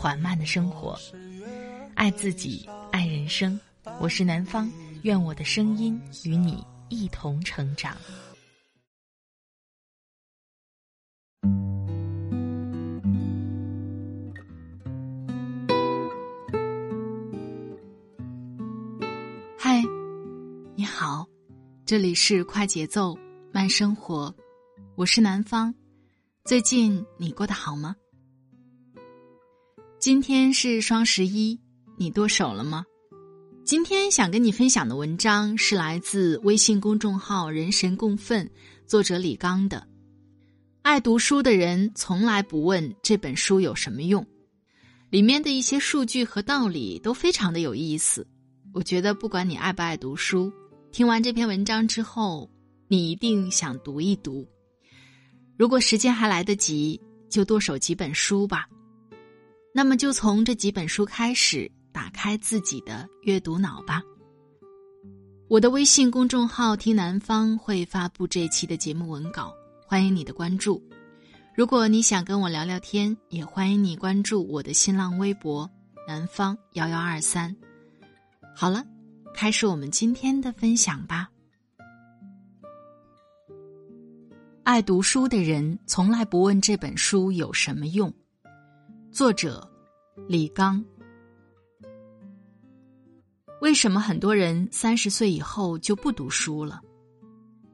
缓慢的生活，爱自己，爱人生。我是南方，愿我的声音与你一同成长。嗨，你好，这里是快节奏慢生活，我是南方。最近你过得好吗？今天是双十一，你剁手了吗？今天想跟你分享的文章是来自微信公众号“人神共愤”，作者李刚的。爱读书的人从来不问这本书有什么用，里面的一些数据和道理都非常的有意思。我觉得不管你爱不爱读书，听完这篇文章之后，你一定想读一读。如果时间还来得及，就剁手几本书吧。那么就从这几本书开始，打开自己的阅读脑吧。我的微信公众号“听南方”会发布这期的节目文稿，欢迎你的关注。如果你想跟我聊聊天，也欢迎你关注我的新浪微博“南方幺幺二三”。好了，开始我们今天的分享吧。爱读书的人从来不问这本书有什么用。作者李刚。为什么很多人三十岁以后就不读书了？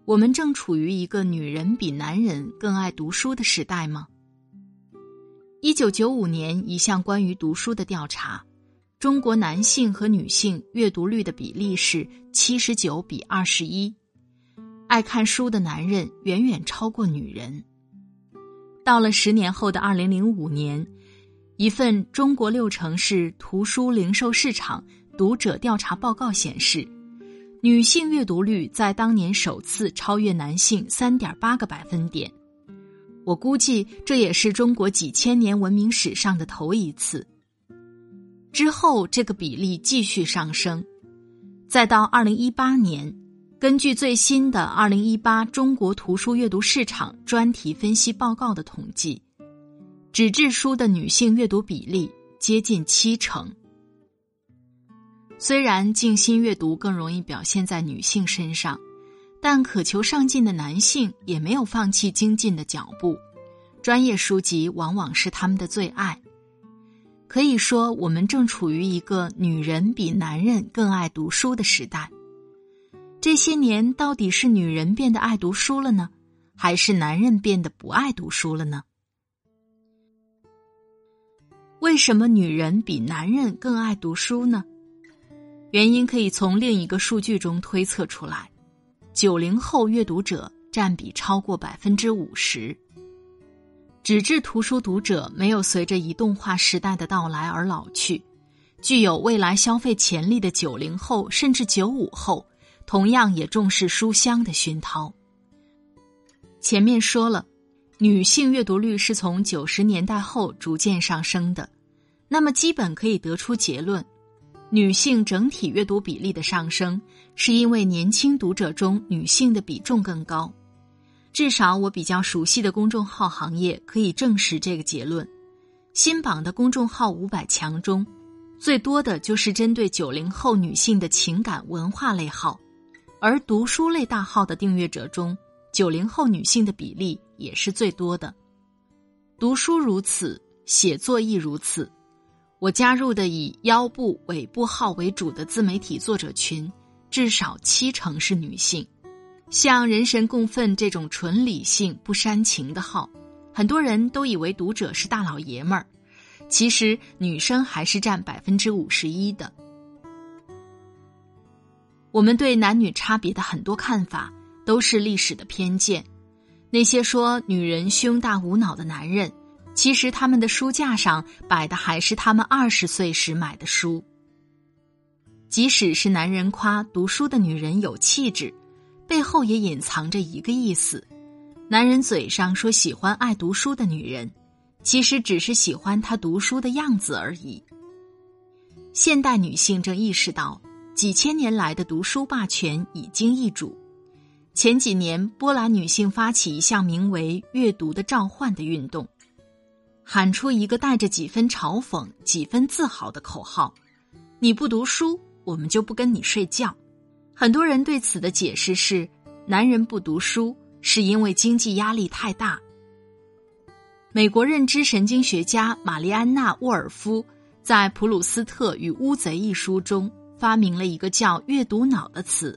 我们正处于一个女人比男人更爱读书的时代吗？一九九五年一项关于读书的调查，中国男性和女性阅读率的比例是七十九比二十一，爱看书的男人远远超过女人。到了十年后的二零零五年。一份中国六城市图书零售市场读者调查报告显示，女性阅读率在当年首次超越男性三点八个百分点。我估计这也是中国几千年文明史上的头一次。之后这个比例继续上升，再到二零一八年，根据最新的《二零一八中国图书阅读市场专题分析报告》的统计。纸质书的女性阅读比例接近七成。虽然静心阅读更容易表现在女性身上，但渴求上进的男性也没有放弃精进的脚步。专业书籍往往是他们的最爱。可以说，我们正处于一个女人比男人更爱读书的时代。这些年，到底是女人变得爱读书了呢，还是男人变得不爱读书了呢？为什么女人比男人更爱读书呢？原因可以从另一个数据中推测出来：九零后阅读者占比超过百分之五十。纸质图书读者没有随着移动化时代的到来而老去，具有未来消费潜力的九零后甚至九五后，同样也重视书香的熏陶。前面说了，女性阅读率是从九十年代后逐渐上升的。那么，基本可以得出结论：女性整体阅读比例的上升，是因为年轻读者中女性的比重更高。至少我比较熟悉的公众号行业可以证实这个结论。新榜的公众号五百强中，最多的就是针对九零后女性的情感文化类号，而读书类大号的订阅者中，九零后女性的比例也是最多的。读书如此，写作亦如此。我加入的以腰部、尾部号为主的自媒体作者群，至少七成是女性。像“人神共愤”这种纯理性、不煽情的号，很多人都以为读者是大老爷们儿，其实女生还是占百分之五十一的。我们对男女差别的很多看法，都是历史的偏见。那些说女人胸大无脑的男人。其实他们的书架上摆的还是他们二十岁时买的书。即使是男人夸读书的女人有气质，背后也隐藏着一个意思：男人嘴上说喜欢爱读书的女人，其实只是喜欢她读书的样子而已。现代女性正意识到，几千年来的读书霸权已经易主。前几年，波兰女性发起一项名为“阅读的召唤”的运动，喊出一个带着几分嘲讽、几分自豪的口号：“你不读书，我们就不跟你睡觉。”很多人对此的解释是：男人不读书是因为经济压力太大。美国认知神经学家玛丽安娜·沃尔夫在《普鲁斯特与乌贼》一书中发明了一个叫“阅读脑”的词。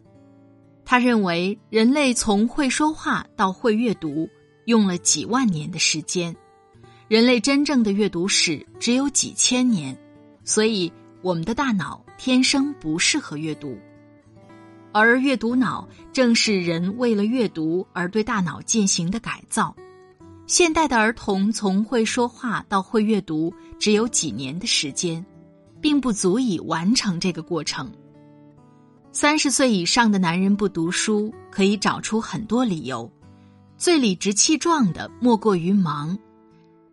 他认为，人类从会说话到会阅读用了几万年的时间，人类真正的阅读史只有几千年，所以我们的大脑天生不适合阅读，而阅读脑正是人为了阅读而对大脑进行的改造。现代的儿童从会说话到会阅读只有几年的时间，并不足以完成这个过程。三十岁以上的男人不读书，可以找出很多理由。最理直气壮的莫过于忙。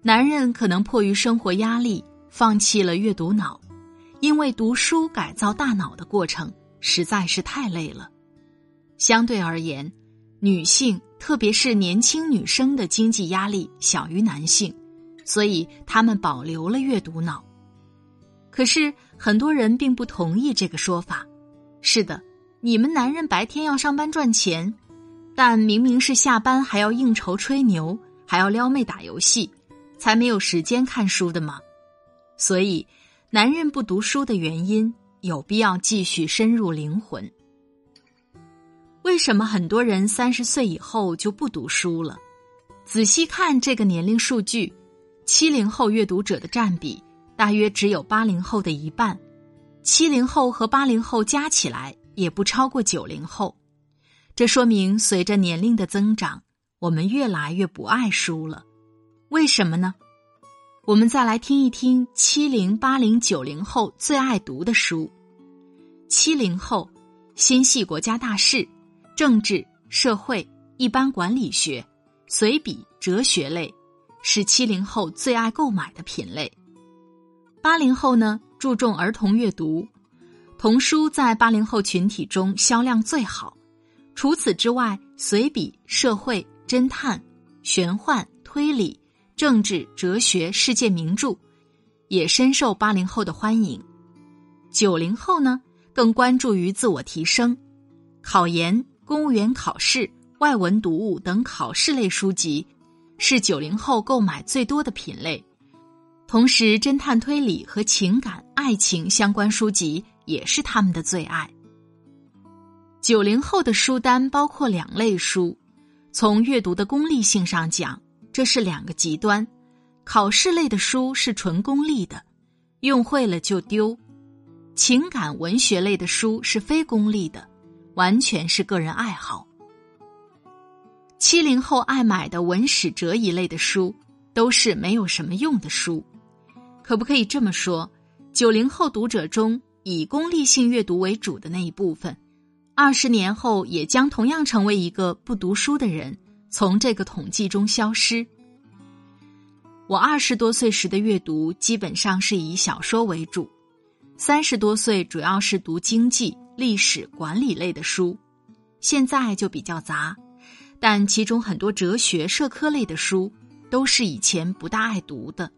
男人可能迫于生活压力，放弃了阅读脑，因为读书改造大脑的过程实在是太累了。相对而言，女性特别是年轻女生的经济压力小于男性，所以他们保留了阅读脑。可是很多人并不同意这个说法。是的，你们男人白天要上班赚钱，但明明是下班还要应酬吹牛，还要撩妹打游戏，才没有时间看书的吗？所以，男人不读书的原因有必要继续深入灵魂。为什么很多人三十岁以后就不读书了？仔细看这个年龄数据，七零后阅读者的占比大约只有八零后的一半。七零后和八零后加起来也不超过九零后，这说明随着年龄的增长，我们越来越不爱书了。为什么呢？我们再来听一听七零、八零、九零后最爱读的书。七零后，心系国家大事、政治、社会、一般管理学、随笔、哲学类，是七零后最爱购买的品类。八零后呢？注重儿童阅读，童书在八零后群体中销量最好。除此之外，随笔、社会、侦探、玄幻、推理、政治、哲学、世界名著，也深受八零后的欢迎。九零后呢，更关注于自我提升，考研、公务员考试、外文读物等考试类书籍，是九零后购买最多的品类。同时，侦探推理和情感、爱情相关书籍也是他们的最爱。九零后的书单包括两类书，从阅读的功利性上讲，这是两个极端：考试类的书是纯功利的，用会了就丢；情感文学类的书是非功利的，完全是个人爱好。七零后爱买的文史哲一类的书，都是没有什么用的书。可不可以这么说？九零后读者中以功利性阅读为主的那一部分，二十年后也将同样成为一个不读书的人，从这个统计中消失。我二十多岁时的阅读基本上是以小说为主，三十多岁主要是读经济、历史、管理类的书，现在就比较杂，但其中很多哲学、社科类的书都是以前不大爱读的。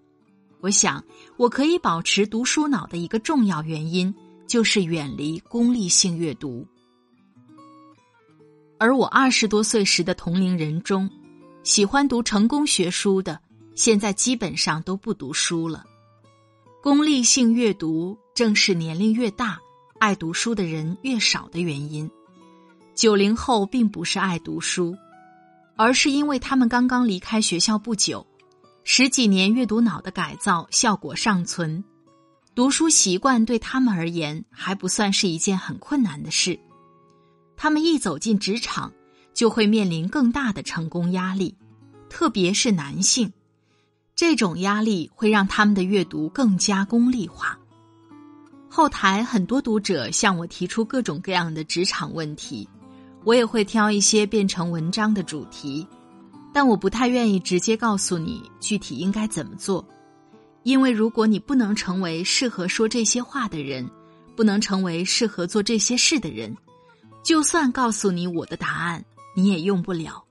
我想，我可以保持读书脑的一个重要原因，就是远离功利性阅读。而我二十多岁时的同龄人中，喜欢读成功学书的，现在基本上都不读书了。功利性阅读正是年龄越大，爱读书的人越少的原因。九零后并不是爱读书，而是因为他们刚刚离开学校不久。十几年阅读脑的改造效果尚存，读书习惯对他们而言还不算是一件很困难的事。他们一走进职场，就会面临更大的成功压力，特别是男性。这种压力会让他们的阅读更加功利化。后台很多读者向我提出各种各样的职场问题，我也会挑一些变成文章的主题，但我不太愿意直接告诉你具体应该怎么做，因为如果你不能成为适合说这些话的人，不能成为适合做这些事的人，就算告诉你我的答案，你也用不了。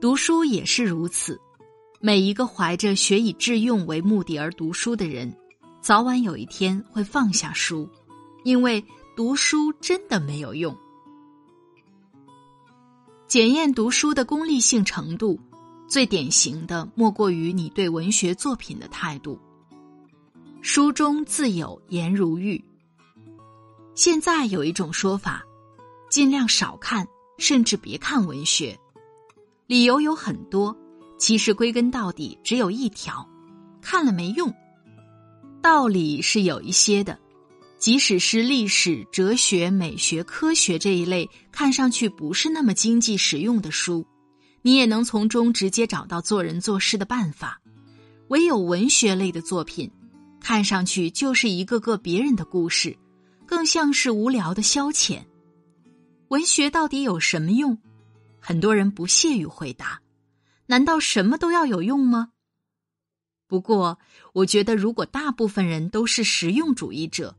读书也是如此。每一个怀着学以致用为目的而读书的人，早晚有一天会放下书，因为读书真的没有用。检验读书的功利性程度，最典型的莫过于你对文学作品的态度。书中自有颜如玉。现在有一种说法，尽量少看，甚至别看文学，理由有很多。其实归根到底只有一条，看了没用。道理是有一些的，即使是历史、哲学、美学、科学这一类看上去不是那么经济实用的书，你也能从中直接找到做人做事的办法。唯有文学类的作品，看上去就是一个个别人的故事，更像是无聊的消遣。文学到底有什么用？很多人不屑于回答。难道什么都要有用吗？不过，我觉得如果大部分人都是实用主义者，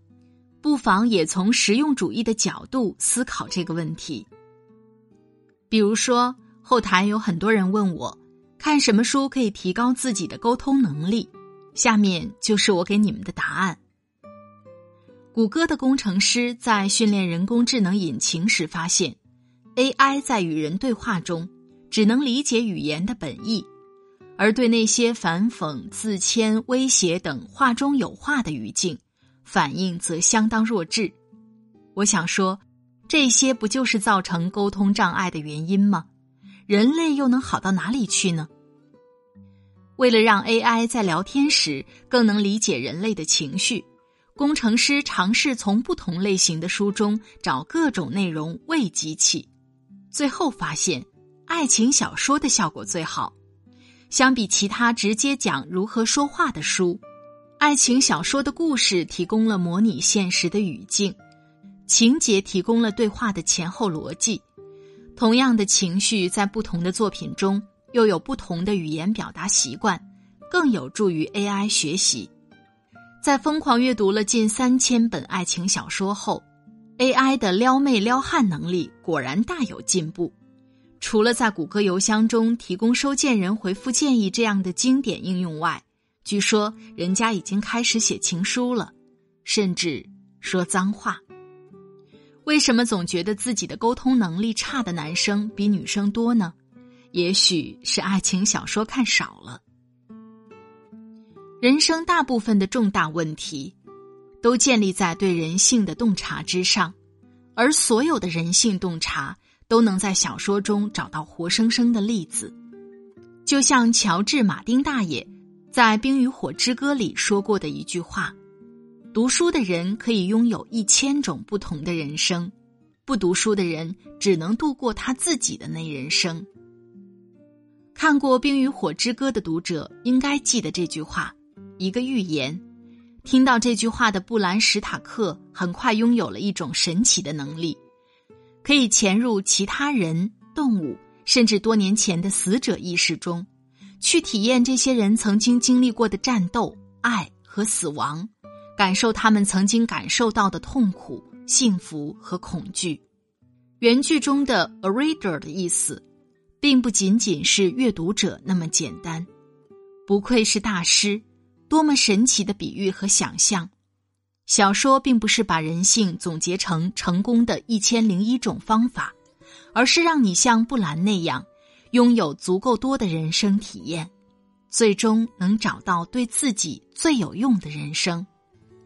不妨也从实用主义的角度思考这个问题。比如说，后台有很多人问我，看什么书可以提高自己的沟通能力？下面就是我给你们的答案。谷歌的工程师在训练人工智能引擎时发现，AI 在与人对话中。只能理解语言的本意，而对那些反讽、自谦、威胁等话中有话的语境，反应则相当弱智。我想说，这些不就是造成沟通障碍的原因吗？人类又能好到哪里去呢？为了让 AI 在聊天时更能理解人类的情绪，工程师尝试从不同类型的书中找各种内容喂机器，最后发现。爱情小说的效果最好，相比其他直接讲如何说话的书，爱情小说的故事提供了模拟现实的语境，情节提供了对话的前后逻辑。同样的情绪在不同的作品中又有不同的语言表达习惯，更有助于 AI 学习。在疯狂阅读了近三千本爱情小说后，AI 的撩妹撩汉能力果然大有进步。除了在谷歌邮箱中提供收件人回复建议这样的经典应用外，据说人家已经开始写情书了，甚至说脏话。为什么总觉得自己的沟通能力差的男生比女生多呢？也许是爱情小说看少了。人生大部分的重大问题，都建立在对人性的洞察之上，而所有的人性洞察。都能在小说中找到活生生的例子，就像乔治·马丁大爷在《冰与火之歌》里说过的一句话：“读书的人可以拥有一千种不同的人生，不读书的人只能度过他自己的那人生。”看过《冰与火之歌》的读者应该记得这句话，一个预言。听到这句话的布兰·史塔克很快拥有了一种神奇的能力。可以潜入其他人、动物，甚至多年前的死者意识中，去体验这些人曾经经历过的战斗、爱和死亡，感受他们曾经感受到的痛苦、幸福和恐惧。原句中的 “a reader” 的意思，并不仅仅是阅读者那么简单。不愧是大师，多么神奇的比喻和想象！小说并不是把人性总结成成功的一千零一种方法，而是让你像布兰那样，拥有足够多的人生体验，最终能找到对自己最有用的人生。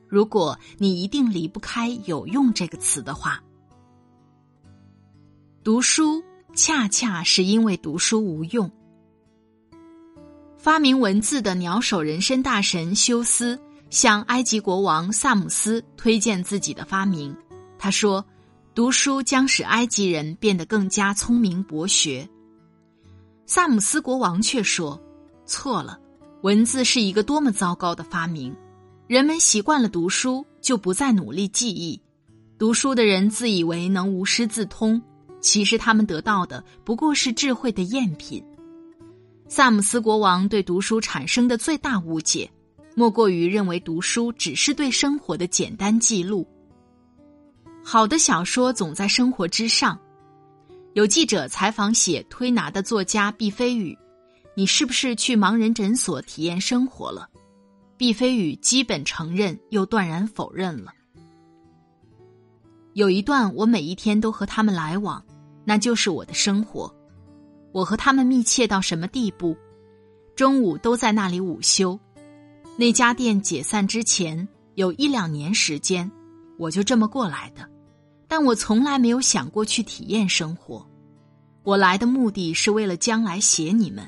如果你一定离不开“有用”这个词的话，读书恰恰是因为读书无用。发明文字的鸟首人身大神休斯。向埃及国王萨姆斯推荐自己的发明，他说：“读书将使埃及人变得更加聪明博学。”萨姆斯国王却说：“错了，文字是一个多么糟糕的发明！人们习惯了读书，就不再努力记忆。读书的人自以为能无师自通，其实他们得到的不过是智慧的赝品。萨姆斯国王对读书产生的最大误解，莫过于认为读书只是对生活的简单记录。好的小说总在生活之上。有记者采访写《推拿》的作家毕飞宇。你是不是去盲人诊所体验生活了？毕飞宇基本承认又断然否认了。有一段我每一天都和他们来往，那就是我的生活。我和他们密切到什么地步？中午都在那里午休。那家店解散之前有一两年时间，我就这么过来的。但我从来没有想过去体验生活。我来的目的是为了将来写你们。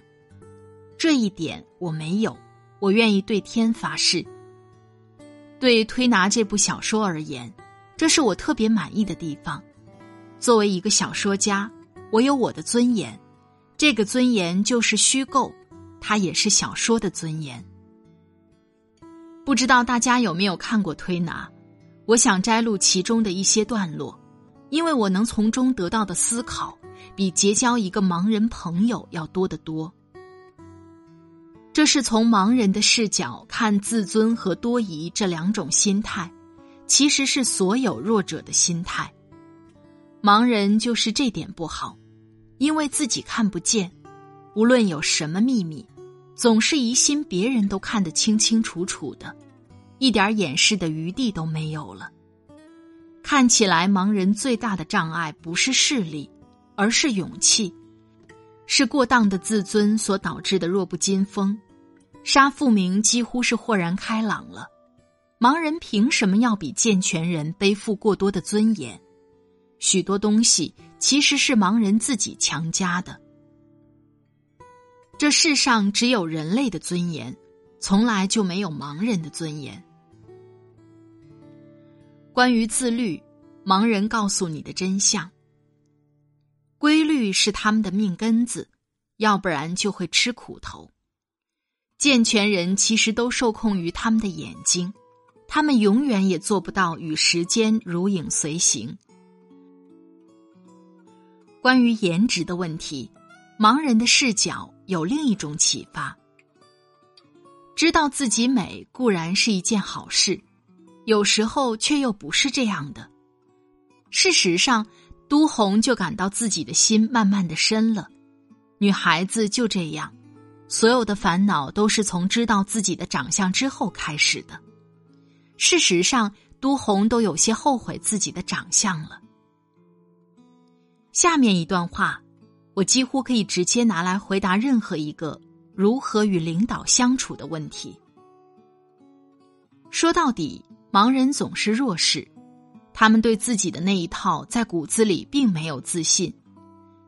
这一点我没有，我愿意对天发誓。对《推拿》这部小说而言，这是我特别满意的地方。作为一个小说家，我有我的尊严，这个尊严就是虚构，它也是小说的尊严。不知道大家有没有看过《推拿》？我想摘录其中的一些段落，因为我能从中得到的思考，比结交一个盲人朋友要多得多。这是从盲人的视角看自尊和多疑这两种心态，其实是所有弱者的心态。盲人就是这点不好，因为自己看不见，无论有什么秘密，总是疑心别人都看得清清楚楚的，一点掩饰的余地都没有了。看起来盲人最大的障碍不是视力，而是勇气，是过当的自尊所导致的弱不禁风。杀富明几乎是豁然开朗了，盲人凭什么要比健全人背负过多的尊严？许多东西其实是盲人自己强加的。这世上只有人类的尊严，从来就没有盲人的尊严。关于自律，盲人告诉你的真相：规律是他们的命根子，要不然就会吃苦头。健全人其实都受控于他们的眼睛，他们永远也做不到与时间如影随形。关于颜值的问题，盲人的视角有另一种启发。知道自己美固然是一件好事，有时候却又不是这样的。事实上，都红就感到自己的心慢慢的深了，女孩子就这样。所有的烦恼都是从知道自己的长相之后开始的。事实上，都红都有些后悔自己的长相了。下面一段话，我几乎可以直接拿来回答任何一个如何与领导相处的问题。说到底，盲人总是弱势，他们对自己的那一套在骨子里并没有自信。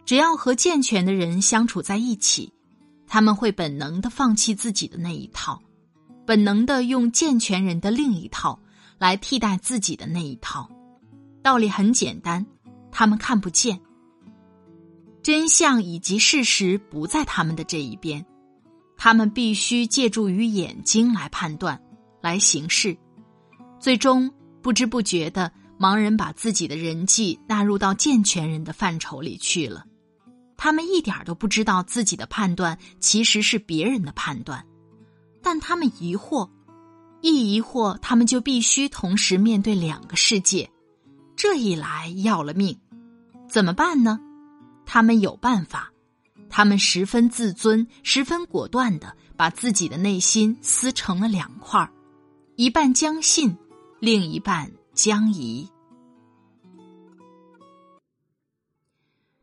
只要和健全的人相处在一起。他们会本能的放弃自己的那一套，本能的用健全人的另一套来替代自己的那一套。道理很简单，他们看不见真相以及事实不在他们的这一边，他们必须借助于眼睛来判断、来行事。最终不知不觉的，盲人把自己的人际纳入到健全人的范畴里去了。他们一点都不知道自己的判断其实是别人的判断，但他们疑惑，一疑惑，他们就必须同时面对两个世界，这一来要了命，怎么办呢？他们有办法，他们十分自尊，十分果断的把自己的内心撕成了两块一半将信，另一半将疑。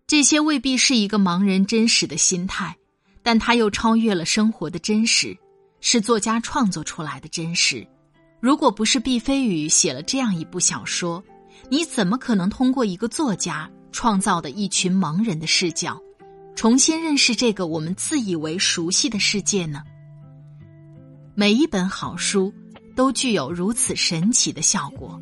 这些未必是一个盲人真实的心态，但他又超越了生活的真实，是作家创作出来的真实。如果不是毕飞宇写了这样一部小说，你怎么可能通过一个作家创造的一群盲人的视角，重新认识这个我们自以为熟悉的世界呢？每一本好书都具有如此神奇的效果。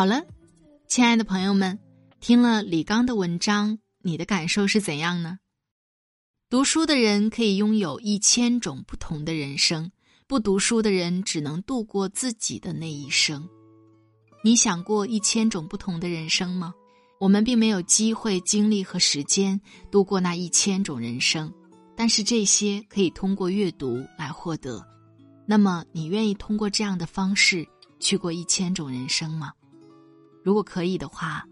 好了，亲爱的朋友们，听了李刚的文章，你的感受是怎样呢？读书的人可以拥有一千种不同的人生，不读书的人只能度过自己的那一生。你想过一千种不同的人生吗？我们并没有机会、精力和时间度过那一千种人生，但是这些可以通过阅读来获得。那么，你愿意通过这样的方式去过一千种人生吗？如果可以的话，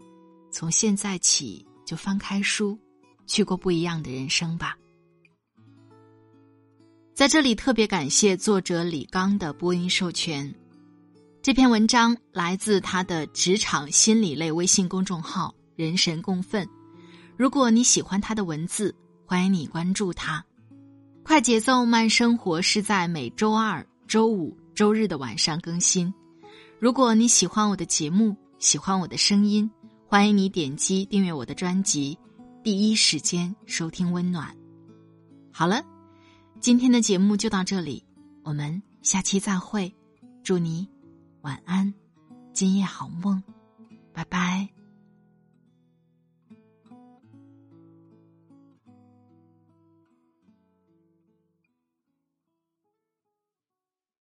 从现在起就翻开书，去过不一样的人生吧。在这里特别感谢作者李刚的播音授权。这篇文章来自他的职场心理类微信公众号“人神共愤”。如果你喜欢他的文字，欢迎你关注他。快节奏慢生活是在每周二、周五、周日的晚上更新。如果你喜欢我的节目，喜欢我的声音，欢迎你点击订阅我的专辑，第一时间收听温暖。好了，今天的节目就到这里，我们下期再会，祝你晚安，今夜好梦。拜拜